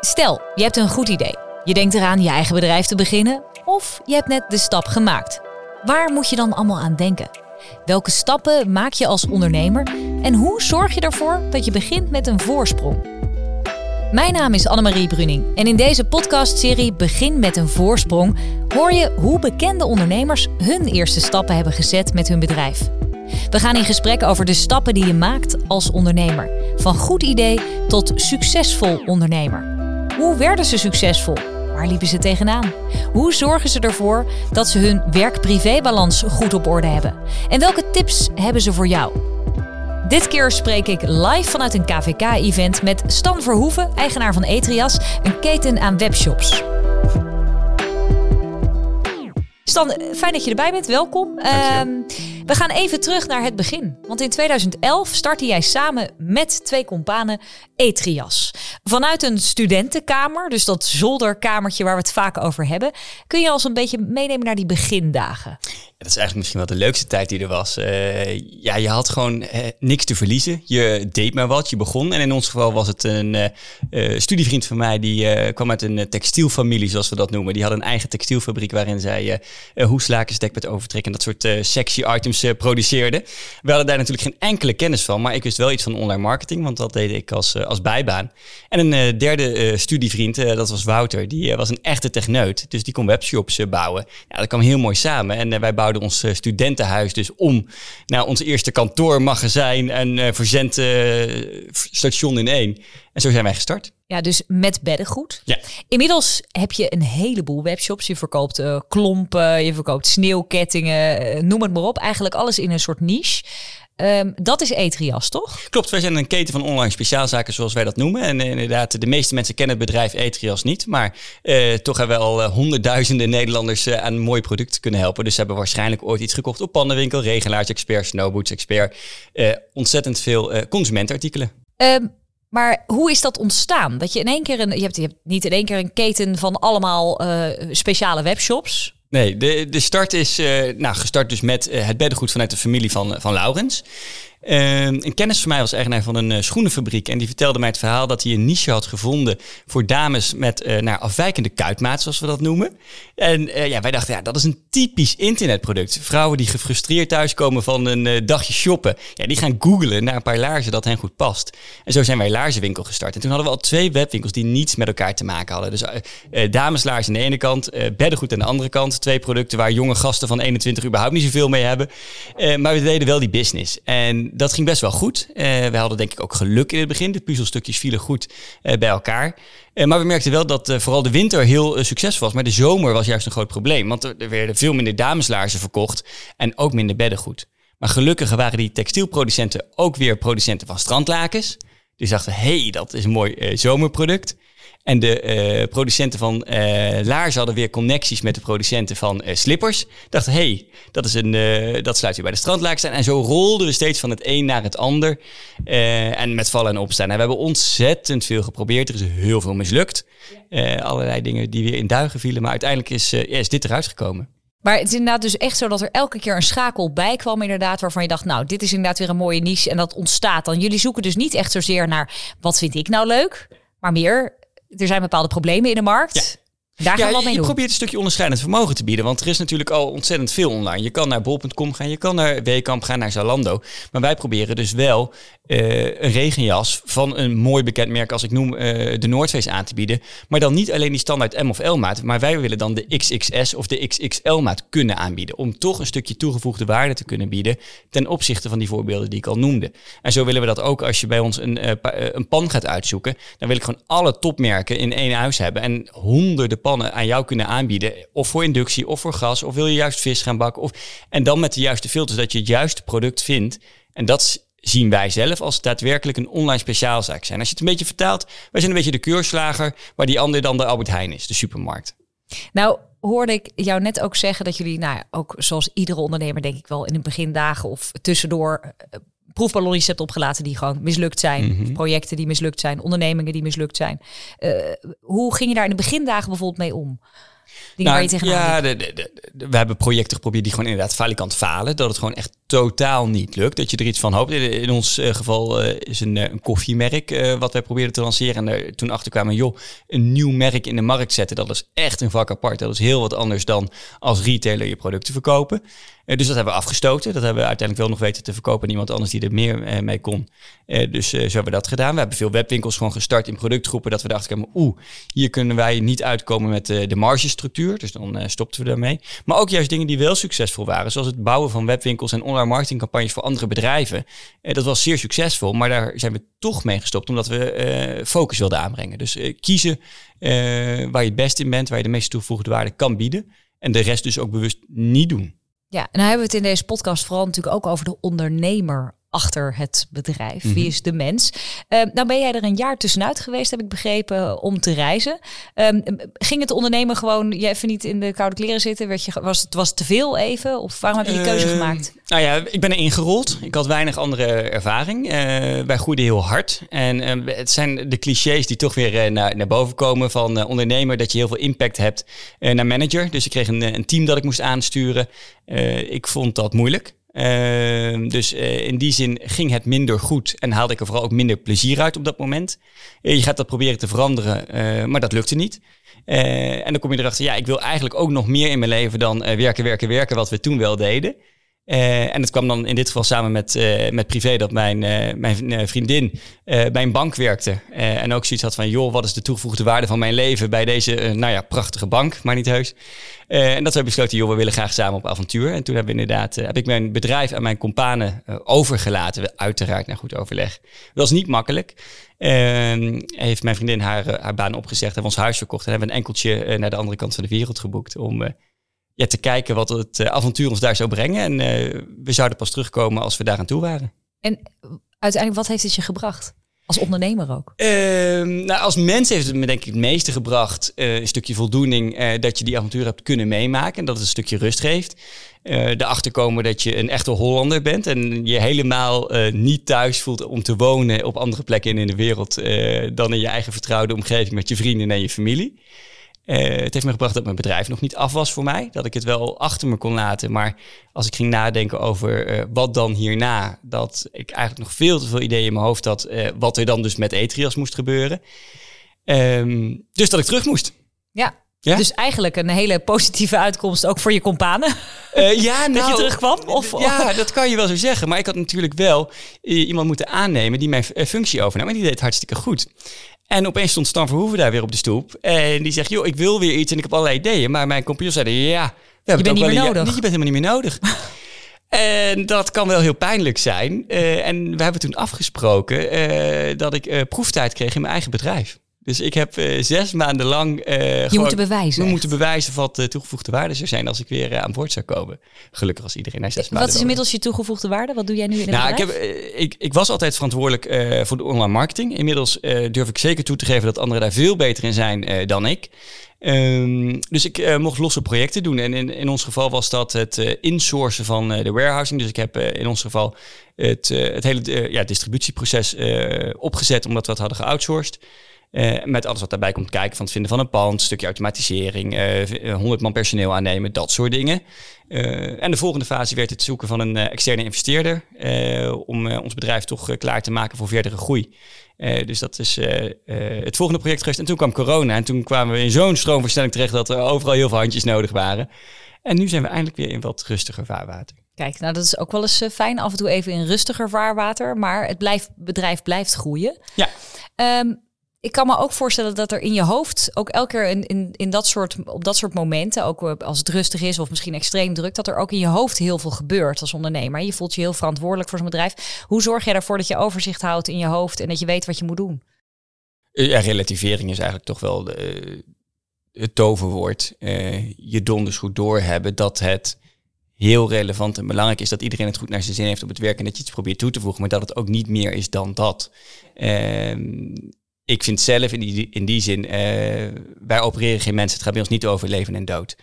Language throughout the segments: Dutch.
Stel, je hebt een goed idee. Je denkt eraan je eigen bedrijf te beginnen of je hebt net de stap gemaakt. Waar moet je dan allemaal aan denken? Welke stappen maak je als ondernemer en hoe zorg je ervoor dat je begint met een voorsprong? Mijn naam is Annemarie Bruning en in deze podcastserie Begin met een voorsprong hoor je hoe bekende ondernemers hun eerste stappen hebben gezet met hun bedrijf. We gaan in gesprek over de stappen die je maakt als ondernemer. Van goed idee tot succesvol ondernemer. Hoe werden ze succesvol? Waar liepen ze tegenaan? Hoe zorgen ze ervoor dat ze hun werk-privé-balans goed op orde hebben? En welke tips hebben ze voor jou? Dit keer spreek ik live vanuit een KVK-event met Stan Verhoeven, eigenaar van Etrias, een keten aan webshops. Stan, fijn dat je erbij bent. Welkom. Uh, we gaan even terug naar het begin. Want in 2011 startte jij samen met twee companen Etrias. Vanuit een studentenkamer, dus dat zolderkamertje waar we het vaak over hebben. Kun je ons een beetje meenemen naar die begindagen? dat is eigenlijk misschien wel de leukste tijd die er was. Uh, ja, je had gewoon uh, niks te verliezen. Je deed maar wat, je begon. En in ons geval was het een uh, studievriend van mij, die kwam uit een textielfamilie, zoals we dat noemen. Die had een eigen textielfabriek waarin zij hoeslakens, dekbed overtrek en dat soort sexy items produceerden. We hadden daar natuurlijk geen enkele kennis van, maar ik wist wel iets van online marketing, want dat deed ik als, als bijbaan. En een derde studievriend, dat was Wouter, die was een echte techneut. Dus die kon webshops bouwen. Ja, dat kwam heel mooi samen. En wij bouwden ons eh, studentenhuis dus om naar ons eerste kantoor, magazijn en verzendstation in één. En zo zijn wij gestart. Ja, dus met beddengoed. Ja. Inmiddels heb je een heleboel webshops. Je verkoopt uh, klompen, je verkoopt sneeuwkettingen, noem het maar op. Eigenlijk alles in een soort niche. Um, dat is Etrias, toch? Klopt, wij zijn een keten van online speciaalzaken, zoals wij dat noemen. En uh, inderdaad, de meeste mensen kennen het bedrijf Etrias niet. Maar uh, toch hebben we al uh, honderdduizenden Nederlanders aan een mooi product kunnen helpen. Dus ze hebben waarschijnlijk ooit iets gekocht op Pannenwinkel, Regelaars Expert, Snowboots Expert. ontzettend veel consumentenartikelen. Um, maar hoe is dat ontstaan? Dat je in één keer een, je hebt, niet in één keer een keten van allemaal speciale webshops. Nee, de, de start is uh, nou, gestart dus met uh, het beddengoed vanuit de familie van, van Laurens. Uh, een kennis van mij was eigenaar van een uh, schoenenfabriek. En die vertelde mij het verhaal dat hij een niche had gevonden voor dames met uh, naar afwijkende kuitmaat, zoals we dat noemen. En ja, wij dachten, ja, dat is een typisch internetproduct. Vrouwen die gefrustreerd thuiskomen van een dagje shoppen, ja, die gaan googlen naar een paar laarzen dat hen goed past. En zo zijn wij laarzenwinkel gestart. En toen hadden we al twee webwinkels die niets met elkaar te maken hadden. Dus dameslaarzen aan de ene kant, beddengoed aan de andere kant. Twee producten waar jonge gasten van 21 überhaupt niet zoveel mee hebben. maar we deden wel die business. En dat ging best wel goed. Uh, we hadden denk ik ook geluk in het begin. De puzzelstukjes vielen goed uh, bij elkaar. Uh, maar we merkten wel dat vooral de winter heel succesvol was. Maar de zomer was juist een groot probleem. Want er werden veel minder dameslaarzen verkocht en ook minder beddengoed. Maar gelukkig waren die textielproducenten ook weer producenten van strandlakens. Dus dachten, hé, hey, dat is een mooi zomerproduct. En de uh, producenten van uh, laarzen hadden weer connecties met de producenten van uh, slippers. Dachten, hey, dat, is een, dat sluit weer bij de strandlaak En zo rolden we steeds van het een naar het ander. en met vallen en opstaan. En we hebben ontzettend veel geprobeerd. Er is heel veel mislukt. allerlei dingen die weer in duigen vielen. Maar uiteindelijk is, is dit eruit gekomen. Maar het is inderdaad dus echt zo dat er elke keer een schakel bij kwam, inderdaad, waarvan je dacht, nou, dit is inderdaad weer een mooie niche en dat ontstaat dan. Jullie zoeken dus niet echt zozeer naar wat vind ik nou leuk, maar meer er zijn bepaalde problemen in de markt. Daar gaan we wat mee je doen. probeert een stukje onderscheidend vermogen te bieden. Want er is natuurlijk al ontzettend veel online. Je kan naar bol.com gaan, je kan naar Wekamp gaan, naar Zalando. Maar wij proberen dus wel uh, een regenjas van een mooi bekend merk als ik noem uh, de Noordface aan te bieden. Maar dan niet alleen die standaard M of L maat. Maar wij willen dan de XXS of de XXL maat kunnen aanbieden. Om toch een stukje toegevoegde waarde te kunnen bieden ten opzichte van die voorbeelden die ik al noemde. En zo willen we dat ook als je bij ons een, uh, een pan gaat uitzoeken. Dan wil ik gewoon alle topmerken in één huis hebben. En honderden pannen aan jou kunnen aanbieden. Of voor inductie of voor gas. Of wil je juist vis gaan bakken. Of, en dan met de juiste filters dat je het juiste product vindt. En dat zien wij zelf als daadwerkelijk een online speciaalzaak zijn. Als je het een beetje vertaalt, wij zijn een beetje de keurslager, waar die ander dan de Albert Heijn is, de supermarkt. Nou, hoorde ik jou net ook zeggen dat jullie, nou ook zoals iedere ondernemer denk ik wel in de begindagen of tussendoor proefballonnetjes hebt opgelaten die gewoon mislukt zijn. Mhm. Projecten die mislukt zijn, ondernemingen die mislukt zijn. Uh, hoe ging je daar in de begindagen bijvoorbeeld mee om? nou, ja, de, de, de, we hebben projecten geprobeerd die gewoon inderdaad falikant falen. Dat het gewoon echt totaal niet lukt. Dat je er iets van hoopt. In, ons uh, geval uh, is een, een koffiemerk wat wij probeerden te lanceren. En toen achter kwamen, joh, een nieuw merk in de markt zetten. Dat is echt een vak apart. Dat is heel wat anders dan als retailer je producten verkopen. Eh, dus dat hebben we afgestoten. Dat hebben we uiteindelijk wel nog weten te verkopen aan iemand anders die er meer eh, mee kon. Dus zo hebben we dat gedaan. We hebben veel webwinkels gewoon gestart in productgroepen. Dat we dachten, oeh, hier kunnen wij niet uitkomen met de margestructuur. Dus dan stopten we daarmee. Maar ook juist dingen die wel succesvol waren. Zoals het bouwen van webwinkels en online marketingcampagnes voor andere bedrijven. dat was zeer succesvol. Maar daar zijn we toch mee gestopt omdat we focus wilden aanbrengen. Dus kiezen waar je het best in bent, waar je de meeste toegevoegde waarde kan bieden. En de rest dus ook bewust niet doen. Ja, en dan hebben we het in deze podcast vooral natuurlijk ook over de ondernemer achter het bedrijf? Wie mhm. is de mens? Uh, nou ben jij er een jaar tussenuit geweest, heb ik begrepen, om te reizen. Um, ging het ondernemen gewoon je even niet in de koude kleren zitten? Werd je, was het was te veel even? Of waarom heb je die keuze ehm, gemaakt? Nou ja, ik ben er ingerold. Ik had weinig andere ervaring. Uh, wij groeiden heel hard. En ehm, het zijn de clichés die toch weer uh, naar, naar boven komen van ondernemer. Dat je heel veel impact hebt naar manager. Dus ik kreeg een, een team dat ik moest aansturen. ik vond dat moeilijk. Ehm, dus uh, in die zin ging het minder goed en haalde ik er vooral ook minder plezier uit op dat moment. Uh, je gaat dat proberen te veranderen, uh, maar dat lukte niet. en dan kom je erachter, ja, ik wil eigenlijk ook nog meer in mijn leven dan werken, werken, werken, wat we toen wel deden. Uh, en het kwam dan in dit geval samen met, uh, met privé dat mijn, uh, mijn vriendin bij een bank werkte. en ook zoiets had van, joh, wat is de toegevoegde waarde van mijn leven bij deze, nou ja, prachtige bank, maar niet heus. en dat we besloten, joh, we willen graag samen op avontuur. En toen hebben we inderdaad, heb ik mijn bedrijf aan mijn companen overgelaten, uiteraard naar goed overleg. Dat was niet makkelijk. Ehm, heeft mijn vriendin haar, haar baan opgezegd, hebben ons huis verkocht en hebben een enkeltje naar de andere kant van de wereld geboekt om ja, te kijken wat het eh, avontuur ons daar zou brengen. En uh, we zouden pas terugkomen als we daar aan toe waren. En uiteindelijk, wat heeft het je gebracht? Als ondernemer ook? Uh, nou, als mens heeft het me denk ik het meeste gebracht. Uh, een stukje voldoening uh, dat je die avontuur hebt kunnen meemaken. En dat het een stukje rust geeft. erachter komen dat je een echte Hollander bent. En je helemaal niet thuis voelt om te wonen op andere plekken in de wereld. dan in je eigen vertrouwde omgeving met je vrienden en je familie. Uh, het heeft me gebracht dat mijn bedrijf nog niet af was voor mij. Dat ik het wel achter me kon laten. Maar als ik ging nadenken over uh, wat dan hierna, dat ik eigenlijk nog veel te veel ideeën in mijn hoofd had. Uh, wat er dan dus met Etrias moest gebeuren. Um, dus dat ik terug moest. Ja, ja? Dus eigenlijk een hele positieve uitkomst ook voor je companen. Uh, ja, nou, dat je nou, terugkwam? Of, ja, dat kan je wel zo zeggen. Maar ik had natuurlijk wel iemand moeten aannemen die mijn functie overnam. En die deed hartstikke goed. En opeens stond Stan Verhoeven daar weer op de stoep. En die zegt, joh, ik wil weer iets en ik heb allerlei ideeën. Maar mijn compagnon zeiden, ja... We je bent niet meer nodig. je bent helemaal niet meer nodig. en dat kan wel heel pijnlijk zijn. Uh, en we hebben toen afgesproken uh, dat ik uh, proeftijd kreeg in mijn eigen bedrijf. Dus ik heb uh, zes maanden lang. Uh, je moet bewijzen. We moeten bewijzen wat de toegevoegde waarde zou zijn als ik weer uh, aan boord zou komen. Gelukkig als iedereen naar zes maanden. Wat is inmiddels je toegevoegde waarde? Wat doe jij nu in het nou, bedrijf? Ik, heb, ik, ik was altijd verantwoordelijk voor de online marketing. Inmiddels durf ik zeker toe te geven dat anderen daar veel beter in zijn dan ik. Um, dus ik mocht losse projecten doen. En in, in ons geval was dat het insourcen van de warehousing. Dus ik heb in ons geval het, het hele ja, distributieproces opgezet omdat we dat hadden geoutsourced. Uh, met alles wat daarbij komt kijken, van het vinden van een pand, stukje automatisering, uh, eh, 100 man personeel aannemen, dat soort dingen. Uh, en de volgende fase werd het zoeken van een externe investeerder om ons bedrijf toch klaar te maken voor verdere groei. dus dat is het volgende project geweest. En toen kwam corona en toen kwamen we in zo'n stroomversnelling terecht dat er overal heel veel handjes nodig waren. En nu zijn we eindelijk weer in wat rustiger vaarwater. Kijk, nou dat is ook wel eens fijn, af en toe even in rustiger vaarwater, maar het blijft, bedrijf blijft groeien. Ja. Um, ik kan me ook voorstellen dat er in je hoofd ook elke keer in, in, dat soort, op dat soort momenten, ook eh, als het rustig is of misschien extreem druk, dat er ook in je hoofd heel veel gebeurt als ondernemer. Je voelt je heel verantwoordelijk voor zo'n bedrijf. Hoe zorg je ervoor dat je overzicht houdt in je hoofd en dat je weet wat je moet doen? Ja, relativering is eigenlijk toch wel de, het toverwoord. Uh, je donders goed doorhebben dat het heel relevant en belangrijk is dat iedereen het goed naar zijn zin heeft op het werk en dat je iets probeert toe te voegen, maar dat het ook niet meer is dan dat. Uh, ik vind zelf in die, in die zin, uh, wij opereren geen mensen. Het gaat bij ons niet over leven en dood.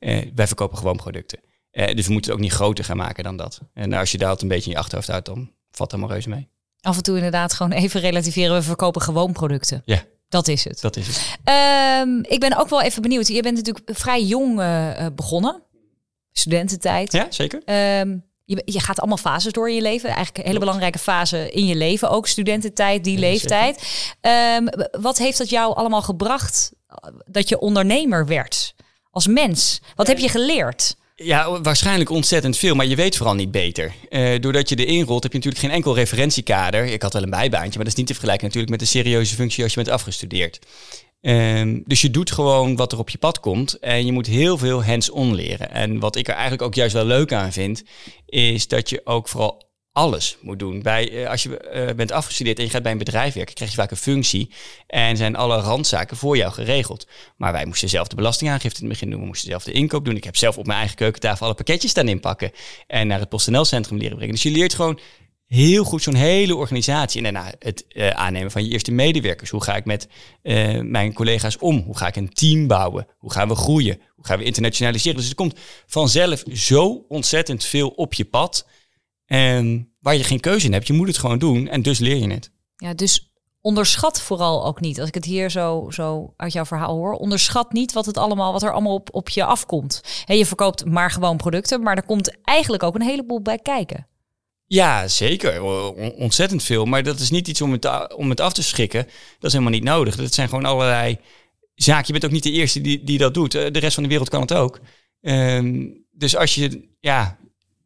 Uh, wij verkopen gewoon producten. Uh, dus we moeten het ook niet groter gaan maken dan dat. En als je daar een beetje in je achterhoofd houdt, dan valt helemaal reuze mee. Af en toe inderdaad gewoon even relativeren. We verkopen gewoon producten. Ja. Dat is het. Dat is het. Um, ik ben ook wel even benieuwd. Je bent natuurlijk vrij jong begonnen. Studententijd. Ja, zeker. Um, je, je gaat allemaal fases door in je leven. Eigenlijk een hele belangrijke fase in je leven. Ook studententijd, die Ja, leeftijd. Ehm, wat heeft dat jou allemaal gebracht eh, dat je ondernemer werd? Als mens. Wat heb je geleerd? Ja, waarschijnlijk ontzettend veel, maar je weet vooral niet beter. Eh, doordat je erin rolt, heb je natuurlijk geen enkel referentiekader. Ik had wel een bijbaantje, maar dat is niet te vergelijken natuurlijk met een serieuze functie als je bent afgestudeerd. Ehm, dus je doet gewoon wat er op je pad komt en je moet heel veel hands-on leren. En wat ik er eigenlijk ook juist wel leuk aan vind, is dat je ook vooral alles moet doen. Bij, eh, als je eh, bent afgestudeerd en je gaat bij een bedrijf werken, krijg je vaak een functie en zijn alle randzaken voor jou geregeld. Maar wij moesten zelf de belastingaangifte in het begin doen, we moesten zelf de inkoop doen. Ik heb zelf op mijn eigen keukentafel alle pakketjes staan inpakken en naar het PostNL-centrum leren brengen. Dus je leert gewoon heel goed zo'n hele organisatie. En daarna het eh, aannemen van je eerste medewerkers. Hoe ga ik met eh, mijn collega's om? Hoe ga ik een team bouwen? Hoe gaan we groeien? Hoe gaan we internationaliseren? Dus er komt vanzelf zo ontzettend veel op je pad. En waar je geen keuze in hebt. Je moet het gewoon doen en dus leer je het. Ja, dus onderschat vooral ook niet. Als ik het hier zo, zo uit jouw verhaal hoor, onderschat niet wat het allemaal, wat er allemaal op, op je afkomt. Je verkoopt maar gewoon producten, maar er komt eigenlijk ook een heleboel bij kijken. Ja, zeker. Ontzettend veel. Maar dat is niet iets om het, om het af te schrikken. Dat is helemaal niet nodig. Dat zijn gewoon allerlei zaken. Je bent ook niet de eerste die, die dat doet. Eh, De rest van de wereld kan het ook. Ehm, dus als je ja,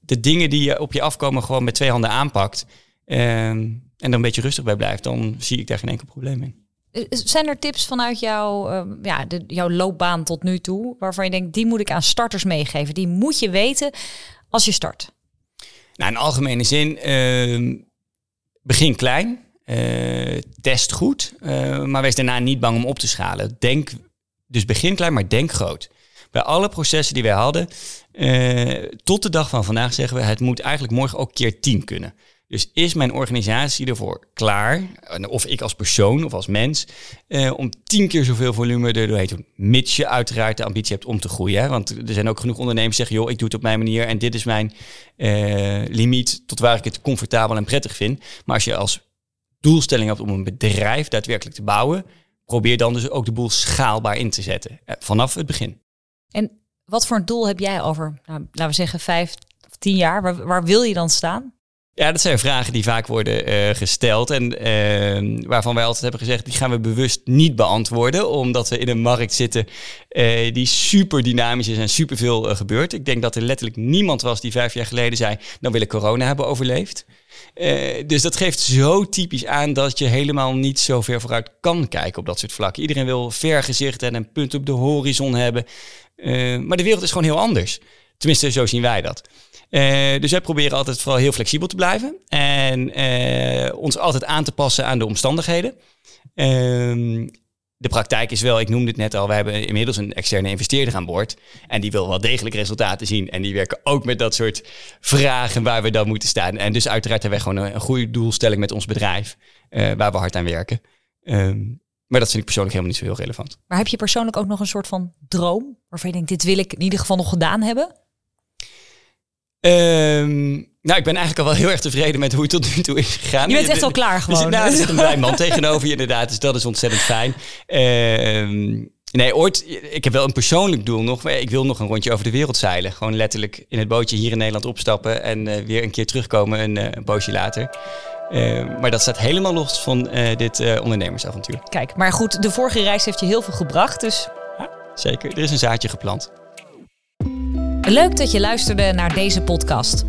de dingen die op je afkomen gewoon met twee handen aanpakt... ehm, en er een beetje rustig bij blijft, dan zie ik daar geen enkel probleem in. Eh, Zijn er tips vanuit jouw, eh, ja, jouw loopbaan tot nu toe, waarvan je denkt, die moet ik aan starters meegeven? Die moet je weten als je start. Nou, in algemene zin, ehm, begin klein, eh, test goed, eh, maar wees daarna niet bang om op te schalen. Denk, dus begin klein, maar denk groot. Bij alle processen die wij hadden, eh, tot de dag van vandaag zeggen we, het moet eigenlijk morgen ook keer 10 kunnen. Dus is mijn organisatie ervoor klaar, of ik als persoon of als mens, eh, om tien keer zoveel volume er doorheen te doen. Mits je uiteraard de ambitie hebt om te groeien. Want er zijn ook genoeg ondernemers die zeggen, joh, ik doe het op mijn manier en dit is mijn eh, limiet tot waar ik het comfortabel en prettig vind. Maar als je als doelstelling hebt om een bedrijf daadwerkelijk te bouwen, probeer dan dus ook de boel schaalbaar in te zetten. eh, Vanaf het begin. En wat voor een doel heb jij over, nou, laten we zeggen, vijf of tien jaar? Waar wil je dan staan? Ja, dat zijn vragen die vaak worden eh, gesteld en eh, waarvan wij altijd hebben gezegd, die gaan we bewust niet beantwoorden, omdat we in een markt zitten eh, die super dynamisch is en super veel gebeurt. Ik denk dat er letterlijk niemand was die vijf jaar geleden zei, dan wil ik corona hebben overleefd. Eh, dus dat geeft zo typisch aan dat je helemaal niet zo ver vooruit kan kijken op dat soort vlakken. Iedereen wil vergezicht en een punt op de horizon hebben. Eh, maar de wereld is gewoon heel anders. Tenminste, zo zien wij dat. Eh, dus wij proberen altijd vooral heel flexibel te blijven en eh, ons altijd aan te passen aan de omstandigheden. Ehm, de praktijk is wel, ik noemde het net al, we hebben inmiddels een externe investeerder aan boord. En die wil wel degelijk resultaten zien. En die werken ook met dat soort vragen waar we dan moeten staan. En dus uiteraard hebben wij gewoon een, een goede doelstelling met ons bedrijf, eh, waar we hard aan werken. Ehm, maar dat vind ik persoonlijk helemaal niet zo heel relevant. Maar heb je persoonlijk ook nog een soort van droom waarvan je denkt, dit wil ik in ieder geval nog gedaan hebben? Ehm, nou, ik ben eigenlijk al wel heel erg tevreden met hoe het tot nu toe is gegaan. Je bent echt al klaar gewoon. nou, er zit een blij man tegenover je inderdaad, dus dat is ontzettend fijn. Ehm, nee, ooit, ik heb wel een persoonlijk doel nog. Ik wil nog een rondje over de wereld zeilen. Gewoon letterlijk in het bootje hier in Nederland opstappen en eh, weer een keer terugkomen een, eh, een poosje later. Ehm, maar dat staat helemaal los van eh, dit ondernemersavontuur. Kijk, maar goed, de vorige reis heeft je heel veel gebracht, dus Zeker, er is een zaadje geplant. Leuk dat je luisterde naar deze podcast.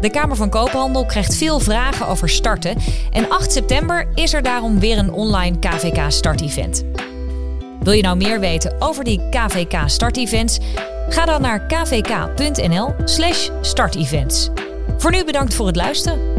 De Kamer van Koophandel krijgt veel vragen over starten. En 8 september is er daarom weer een online KVK Start-event. Wil je nou meer weten over die KVK Start-events? Ga dan naar kvk.nl/slash startevents. Voor nu bedankt voor het luisteren.